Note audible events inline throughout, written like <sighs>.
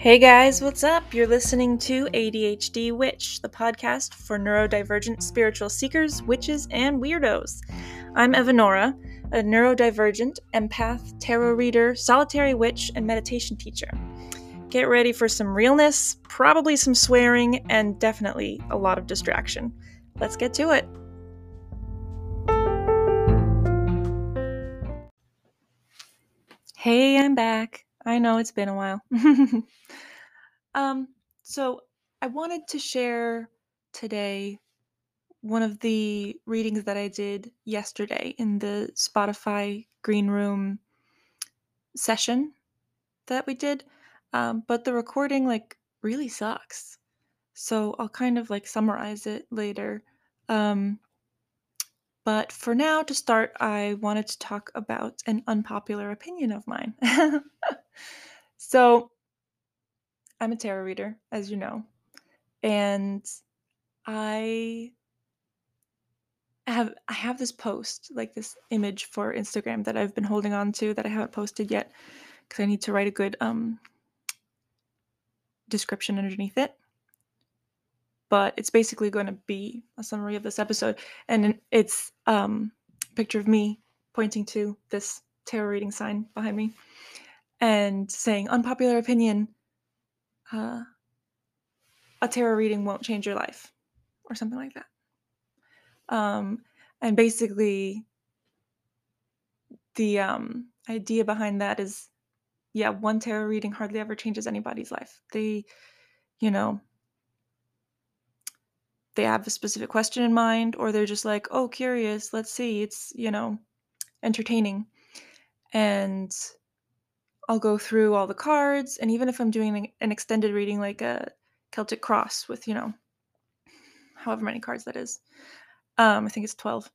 Hey guys, what's up? You're listening to ADHD Witch, the podcast for neurodivergent spiritual seekers, witches, and weirdos. I'm Evanora, a neurodivergent, empath, tarot reader, solitary witch, and meditation teacher. Get ready for some realness, probably some swearing, and definitely a lot of distraction. Let's get to it. Hey, I'm back. I know it's been a while. <laughs> um, so I wanted to share today one of the readings that I did yesterday in the Spotify Green Room session that we did. Um, but the recording like really sucks. So I'll kind of like summarize it later. Um, but for now, to start, I wanted to talk about an unpopular opinion of mine. <laughs> so, I'm a tarot reader, as you know, and I have I have this post, like this image for Instagram that I've been holding on to that I haven't posted yet because I need to write a good um, description underneath it but it's basically going to be a summary of this episode. And it's um, a picture of me pointing to this tarot reading sign behind me and saying, unpopular opinion, uh, a tarot reading won't change your life, or something like that. Um, and basically, the um, idea behind that is yeah, one tarot reading hardly ever changes anybody's life. They, you know, they have a specific question in mind or they're just like, "Oh, curious, let's see. It's, you know, entertaining." And I'll go through all the cards and even if I'm doing an extended reading like a Celtic cross with, you know, however many cards that is. Um, I think it's 12.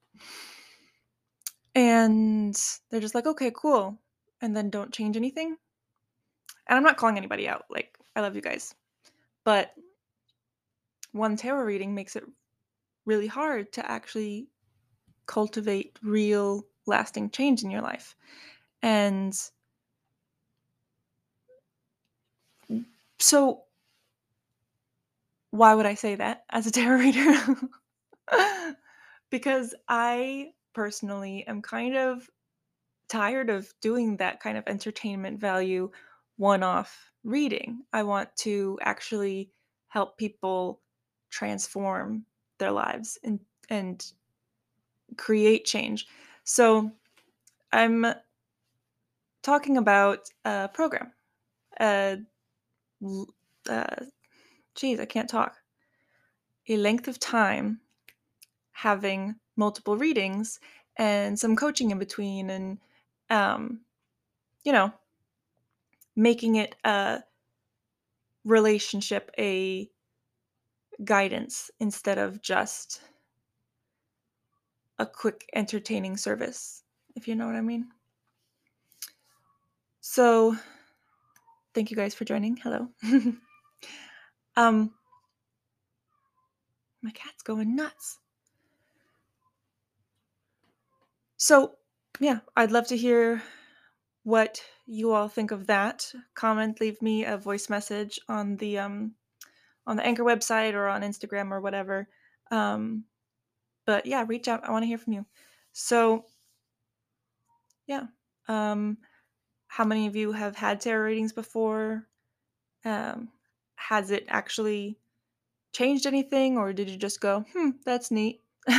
And they're just like, "Okay, cool." And then don't change anything. And I'm not calling anybody out. Like, I love you guys. But one tarot reading makes it really hard to actually cultivate real lasting change in your life. And so why would I say that as a tarot <laughs> reader? because I personally am kind of tired of doing that kind of entertainment value one off reading. I want to actually help people transform their lives and and create change. So I'm talking about a program. Uh, uh, geez, I can't talk. A length of time having multiple readings and some coaching in between, and um, you know, making it a relationship, a guidance instead of just a quick entertaining service, if you know what I mean. So, thank you guys for joining. Hello. <laughs> um my cat's going nuts. So, yeah, I'd love to hear what you all think of that. Comment, leave me a voice message on the um on the Anchor website or on Instagram or whatever. Um, but yeah, reach out. I want to hear from you. So, yeah. Um, how many of you have had tarot readings before? Um, has it actually changed anything, or did you just go, hmm, that's neat? <laughs>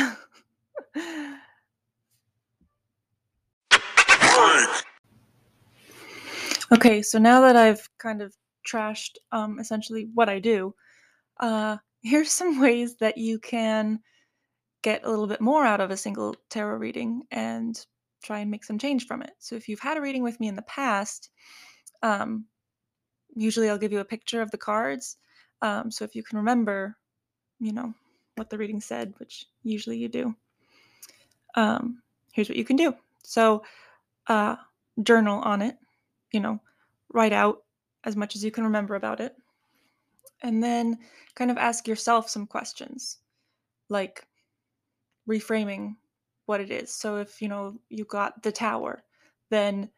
okay, so now that I've kind of trashed um, essentially what I do, uh, <laughs> here's some ways that you can get a little bit more out of a single tarot reading and try and make some change from it. So if you've had a reading with me in the past, um, usually I'll give you a picture of the cards. Um, so if you can remember, you know, what the reading said, which usually you do, um, here's what you can do. So uh, journal on it, you know, write out as much as you can remember about it and then kind of ask yourself some questions like reframing what it is. So if you know you got the tower, then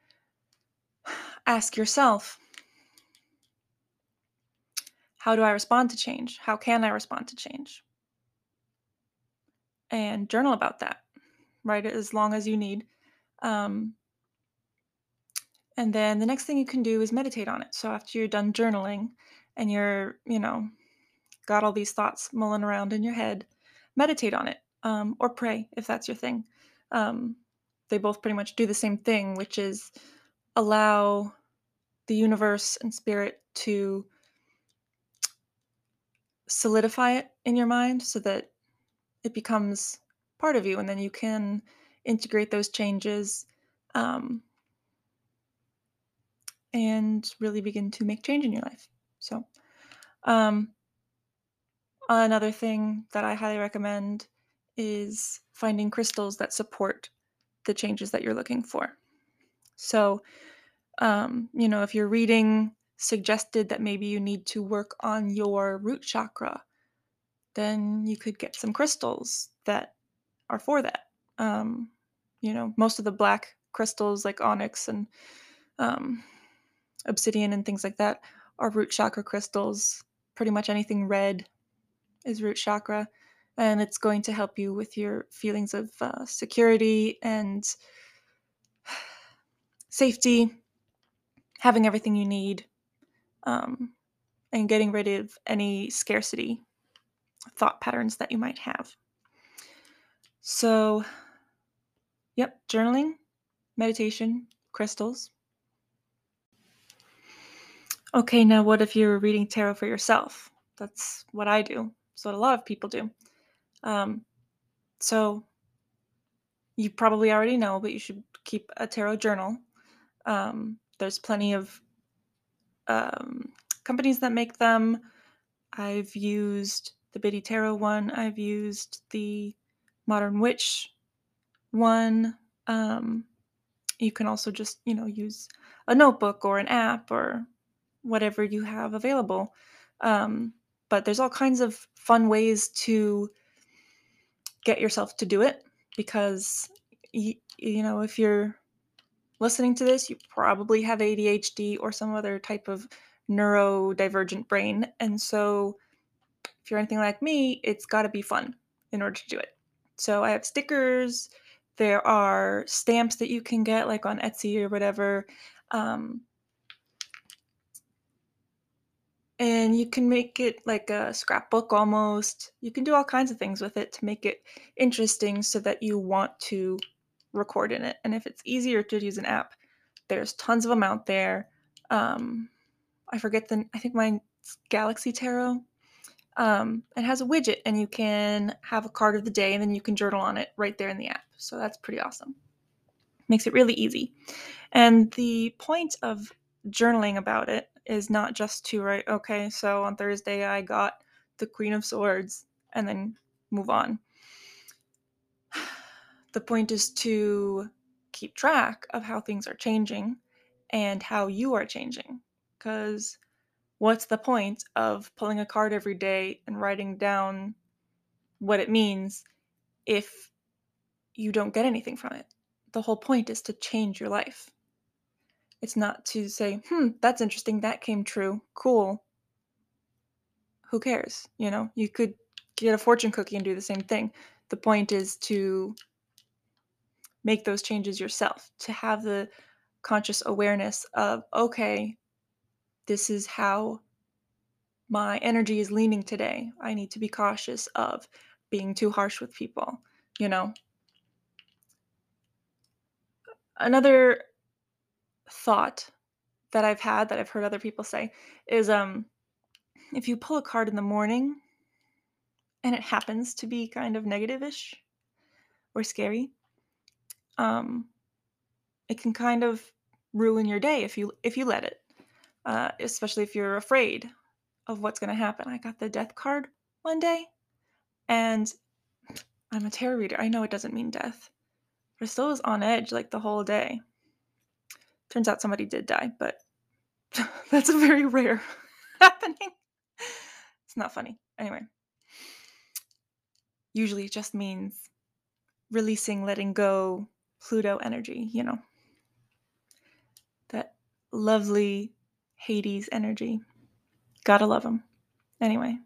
<sighs> ask yourself How do I respond to change? How can I respond to change? And journal about that. Write it as long as you need. Um, and then the next thing you can do is meditate on it. So after you're done journaling and you're, you know, got all these thoughts mulling around in your head, meditate on it um, or pray if that's your thing. Um, they both pretty much do the same thing, which is allow the universe and spirit to solidify it in your mind so that it becomes part of you and then you can integrate those changes um, and really begin to make change in your life so um, another thing that i highly recommend is finding crystals that support the changes that you're looking for so um, you know if you're reading suggested that maybe you need to work on your root chakra then you could get some crystals that are for that. Um, you know, most of the black crystals like onyx and um, obsidian and things like that are root chakra crystals. Pretty much anything red is root chakra, and it's going to help you with your feelings of uh, security and <sighs> safety, having everything you need, um, and getting rid of any scarcity thought patterns that you might have. So, yep, journaling, meditation, crystals. Okay, now what if you're reading tarot for yourself? That's what I do. That's what a lot of people do. Um, so, you probably already know, but you should keep a tarot journal. Um, there's plenty of um, companies that make them. I've used the Biddy Tarot one. I've used the Modern Witch one. Um, you can also just, you know, use a notebook or an app or whatever you have available. Um, but there's all kinds of fun ways to get yourself to do it because, you, you know, if you're listening to this, you probably have ADHD or some other type of neurodivergent brain. And so if you're anything like me, it's got to be fun in order to do it. So I have stickers. There are stamps that you can get, like on Etsy or whatever. Um, and you can make it like a scrapbook almost. You can do all kinds of things with it to make it interesting so that you want to record in it. And if it's easier to use an app, there's tons of them out there. Um, I forget the, I think mine's Galaxy Tarot um, it has a widget and you can have a card of the day and then you can journal on it right there in the app. So that's pretty awesome. Makes it really easy. And the point of journaling about it is not just to write, okay, so on Thursday I got the Queen of Swords and then move on. <sighs> The point is to keep track of how things are changing and how you are changing. Because what's the point of pulling a card every day and writing down what it means if you don't get anything from it? The whole point is to change your life. It's not to say, hmm, that's interesting, that came true, cool. Who cares? You know, you could get a fortune cookie and do the same thing. The point is to make those changes yourself, to have the conscious awareness of, okay, this is how my energy is leaning today. I need to be cautious of being too harsh with people, you know. Another thought that I've had that I've heard other people say is um if you pull a card in the morning and it happens to be kind of negative-ish or scary, um it can kind of ruin your day if you if you let it uh, especially if you're afraid of what's going to happen. I got the death card one day, and I'm a tarot reader. I know it doesn't mean death, but I still was on edge like the whole day. Turns out somebody did die, but <laughs> that's a very rare <laughs> happening. It's not funny. Anyway, usually it just means releasing, letting go, Pluto energy, you know. That lovely Hades energy. Gotta love them. Anyway.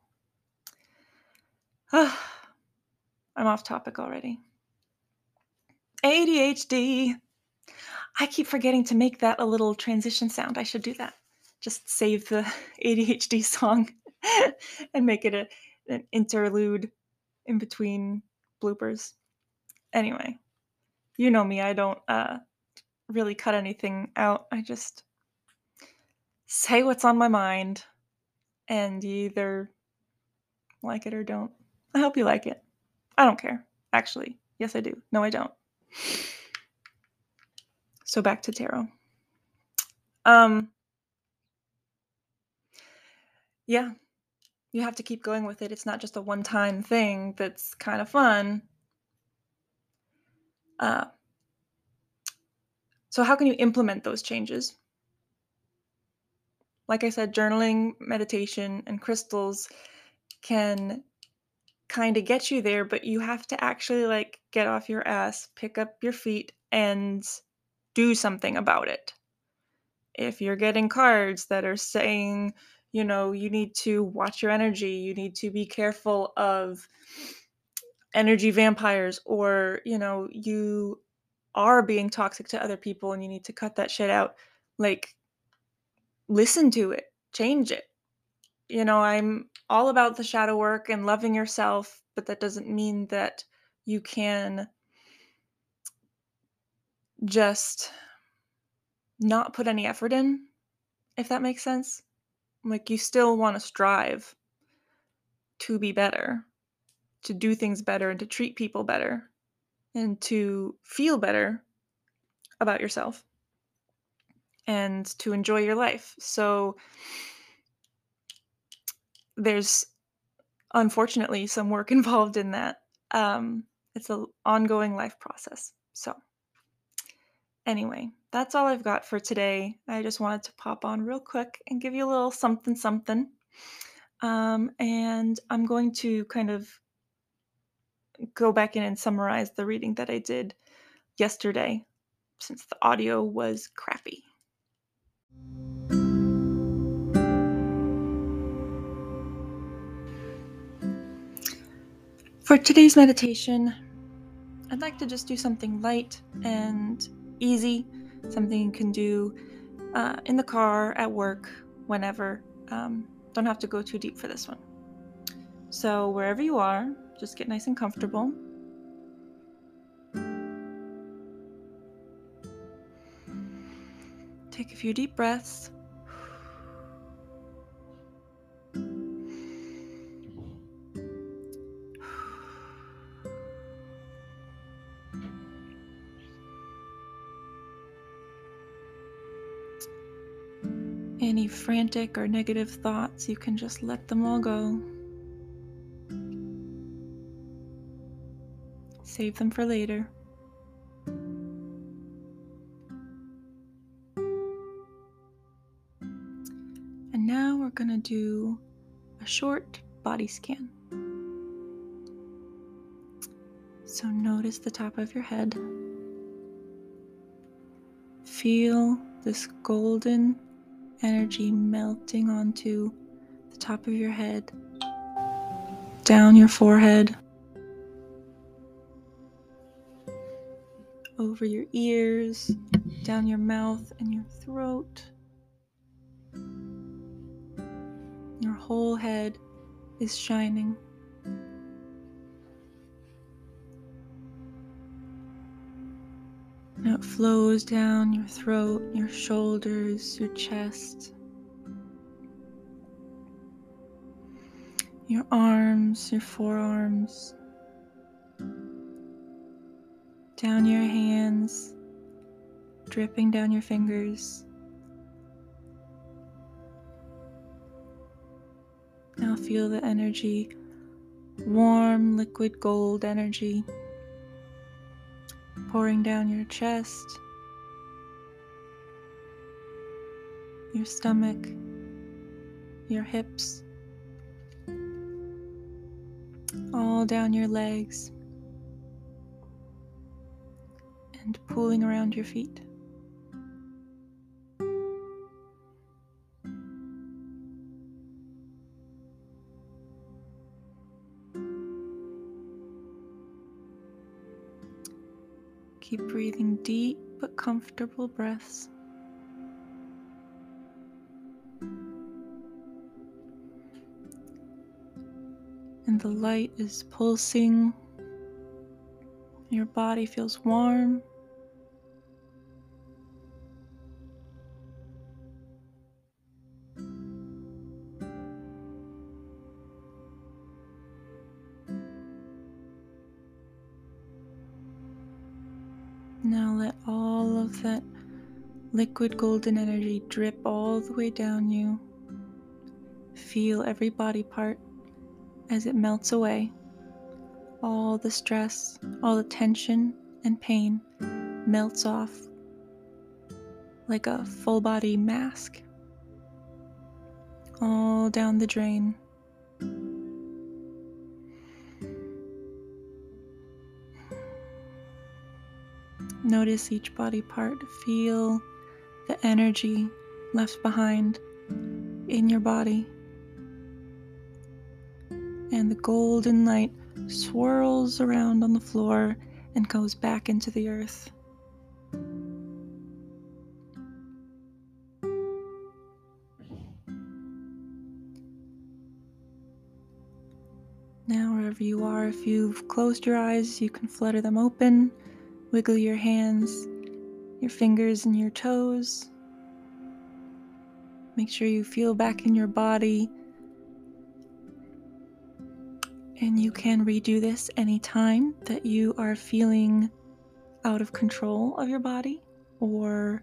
<sighs> I'm off topic already. ADHD. I keep forgetting to make that a little transition sound. I should do that. Just save the <laughs> ADHD song <laughs> and make it a, an interlude in between bloopers. Anyway, you know me, I don't uh, really cut anything out. I just say what's on my mind and you either like it or don't. I hope you like it. I don't care. Actually, yes, I do. No, I don't. So back to tarot. Um, yeah, you have to keep going with it. It's not just a one time thing that's kind of fun. Uh, so, how can you implement those changes? Like I said, journaling, meditation, and crystals can kind of get you there, but you have to actually like get off your ass, pick up your feet, and do something about it. If you're getting cards that are saying, you know, you need to watch your energy, you need to be careful of energy vampires, or, you know, you are being toxic to other people and you need to cut that shit out, like, listen to it, change it. You know, I'm all about the shadow work and loving yourself, but that doesn't mean that you can just not put any effort in, if that makes sense. Like, you still want to strive to be better, to do things better, and to treat people better, and to feel better about yourself, and to enjoy your life. So, there's unfortunately some work <laughs> involved in that. Um, it's an ongoing life process. So, anyway, that's all I've got for today. I just wanted to pop on real quick and give you a little something something. Um, and I'm going to kind of go back in and summarize the reading that I did yesterday since the audio was crappy. For today's meditation, I'd like to just do something light and easy, something you can do uh, in the car, at work, whenever. Um, don't have to go too deep for this one. So, wherever you are, just get nice and comfortable. Take a few deep breaths. Frantic or negative thoughts, you can just let them all go. Save them for later. And now we're going to do a short body scan. So notice the top of your head. Feel this golden energy melting onto the top of your head, down your forehead, over your ears, down your mouth and your throat. Your whole head is shining. Now it flows down your throat, your shoulders, your chest, your arms, your forearms, down your hands, dripping down your fingers. Now feel the energy, warm liquid gold energy pouring down your chest, your stomach, your hips, all down your legs, and pooling around your feet. Keep breathing deep but comfortable breaths. And the light is pulsing. Your body feels warm. Let all of that liquid golden energy drip all the way down you. Feel every body part as it melts away. All the stress, all the tension and pain melts off like a full body mask. All down the drain. Notice each body part. Feel the energy left behind in your body. And the golden light swirls around on the floor and goes back into the earth. Now, wherever you are, if you've closed your eyes, you can flutter them open Wiggle your hands, your fingers, and your toes. Make sure you feel back in your body. And you can redo this anytime that you are feeling out of control of your body or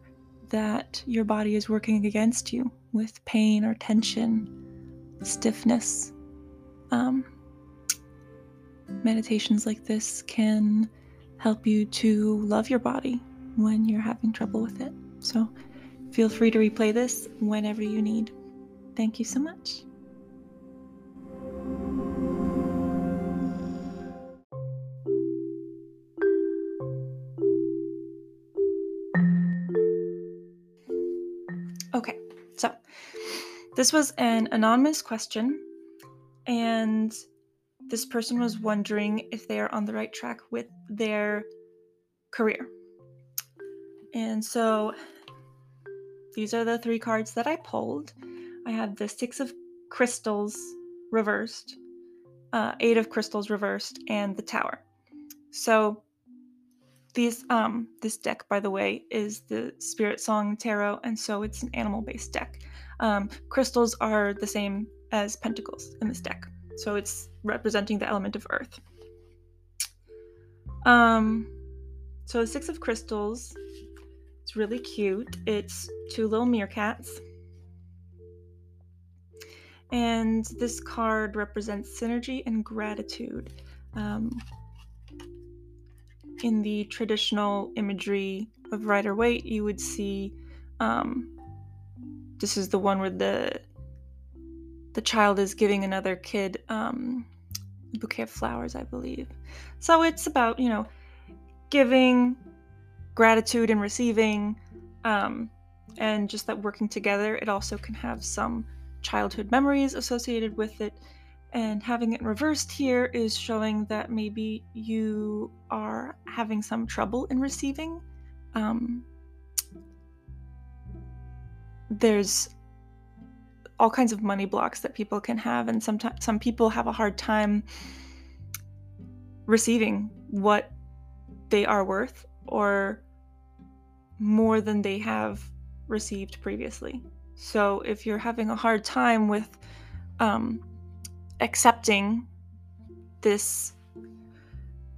that your body is working against you with pain or tension, stiffness. Um, meditations like this can help you to love your body when you're having trouble with it. So feel free to replay this whenever you need. Thank you so much. Okay, so this was an anonymous question, and this person was wondering if they are on the right track with their career. And so these are the three cards that I pulled. I have the Six of Crystals reversed, uh, Eight of Crystals reversed, and the Tower. So these um this deck by the way is the Spiritsong tarot and so it's an animal based deck um, crystals are the same as pentacles in this deck so it's representing the element of earth. Um, so the Six of Crystals, it's really cute. It's two little meerkats. And this card represents synergy and gratitude. Um, in the traditional imagery of Rider Waite, you would see um, this is the one where the the child is giving another kid um, bouquet of flowers, I believe. So it's about, you know, giving, gratitude, and receiving, um, and just that working together. It also can have some childhood memories associated with it. And having it reversed here is showing that maybe you are having some trouble in receiving. Um, there's all kinds of money blocks that people can have and sometimes some people have a hard time receiving what they are worth or more than they have received previously. So if you're having a hard time with um, accepting this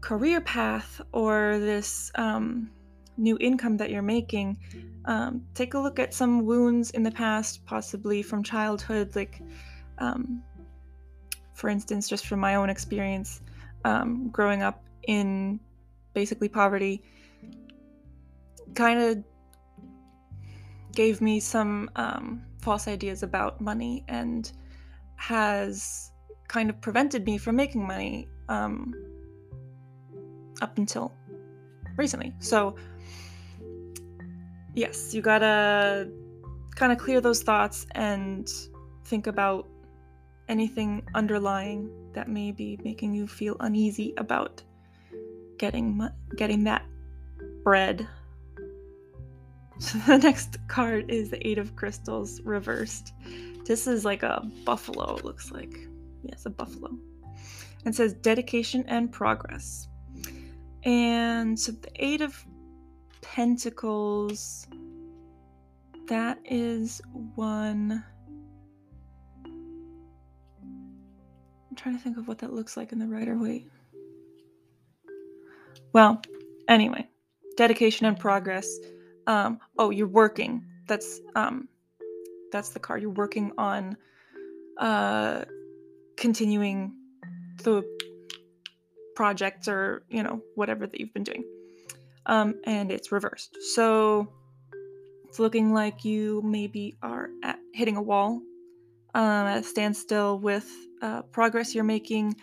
career path or this um, new income that you're making, um, take a look at some wounds in the past, possibly from childhood, like, um, for instance, just from my own experience, um, growing up in basically poverty, kind of gave me some um, false ideas about money and has kind of prevented me from making money um, up until recently. So, yes, you gotta kind of clear those thoughts and think about anything underlying that may be making you feel uneasy about getting getting that bread. <laughs> So the next card is the Eight of Crystals reversed. This is like a buffalo, it looks like. Yes, a buffalo. And says dedication and progress. And so the Eight of Pentacles, that is one. I'm trying to think of what that looks like in the Rider Waite. Well, anyway, dedication and progress. Um, oh, you're working. That's um, that's the card. You're working on uh, continuing the projects or you know whatever that you've been doing. Um, and it's reversed. So it's looking like you maybe are at hitting a wall, um, at a standstill with uh, progress you're making.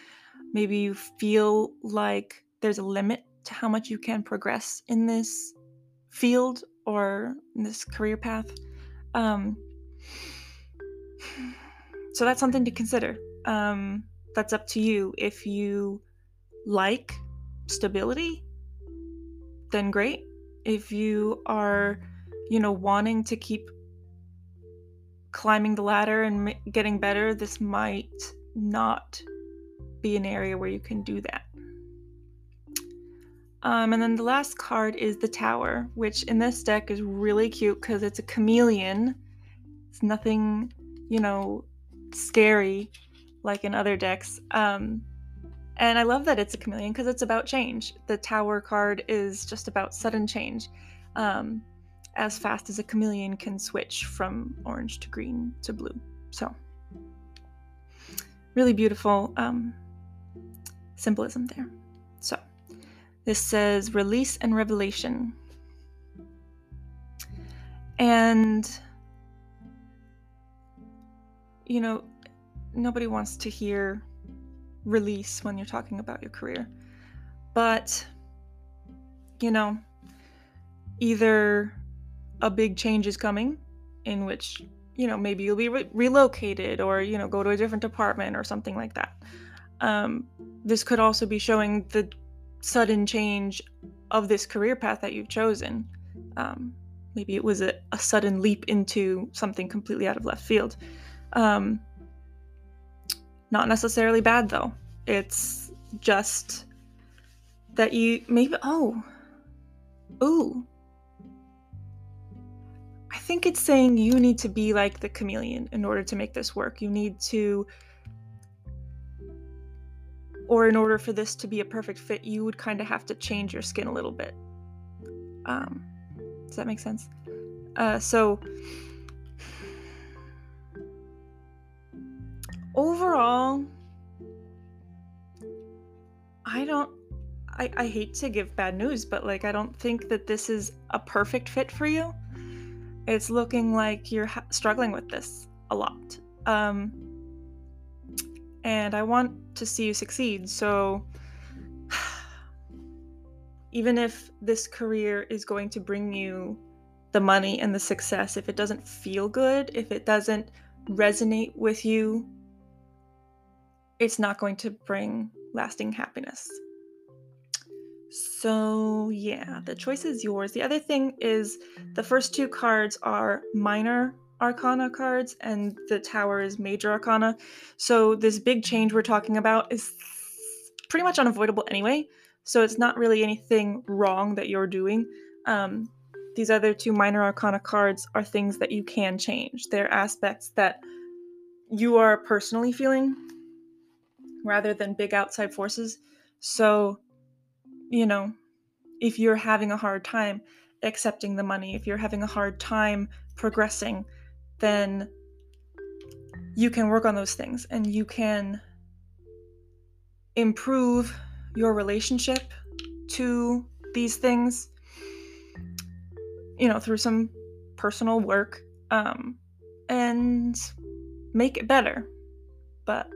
Maybe you feel like there's a limit to how much you can progress in this field or in this career path. Um, so that's something to consider. Um, that's up to you. If you like stability, then great. If you are, you know, wanting to keep climbing the ladder and getting better, this might not be an area where you can do that. Um, and then the last card is the Tower, which in this deck is really cute because it's a chameleon. It's nothing, you know, scary like in other decks. Um, and I love that it's a chameleon because it's about change. The Tower card is just about sudden change. Um, as fast as a chameleon can switch from orange to green to blue. So, really beautiful um, symbolism there. So, this says release and revelation. And, you know, nobody wants to hear release when you're talking about your career. But, you know, either a big change is coming in which, you know, maybe you'll be re- relocated or, you know, go to a different department or something like that. Um, this could also be showing the sudden change of this career path that you've chosen. Um, maybe it was a, a, sudden leap into something completely out of left field. Um, not necessarily bad though. It's just that you maybe oh ooh. I think it's saying you need to be like the chameleon in order to make this work. You need to or in order for this to be a perfect fit, you would kind of have to change your skin a little bit. Um, does that make sense? Uh, so, overall, I don't. I, I hate to give bad news, but like, I don't think that this is a perfect fit for you. It's looking like you're ha- struggling with this a lot. Um, and I want to see you succeed. So, <sighs> even if this career is going to bring you the money and the success, if it doesn't feel good, if it doesn't resonate with you, it's not going to bring lasting happiness. So, yeah, the choice is yours. The other thing is the first two cards are minor arcana cards and the tower is major arcana. So this big change we're talking about is pretty much unavoidable anyway. So it's not really anything wrong that you're doing. Um, these other two minor arcana cards are things that you can change. They're aspects that you are personally feeling rather than big outside forces. So, you know, if you're having a hard time accepting the money, if you're having a hard time progressing, then you can work on those things and you can improve your relationship to these things you know through some personal work um, and make it better but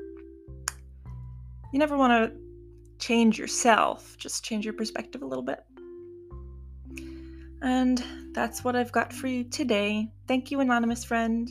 you never want to change yourself just change your perspective a little bit and that's what I've got for you today. Thank you, anonymous friend.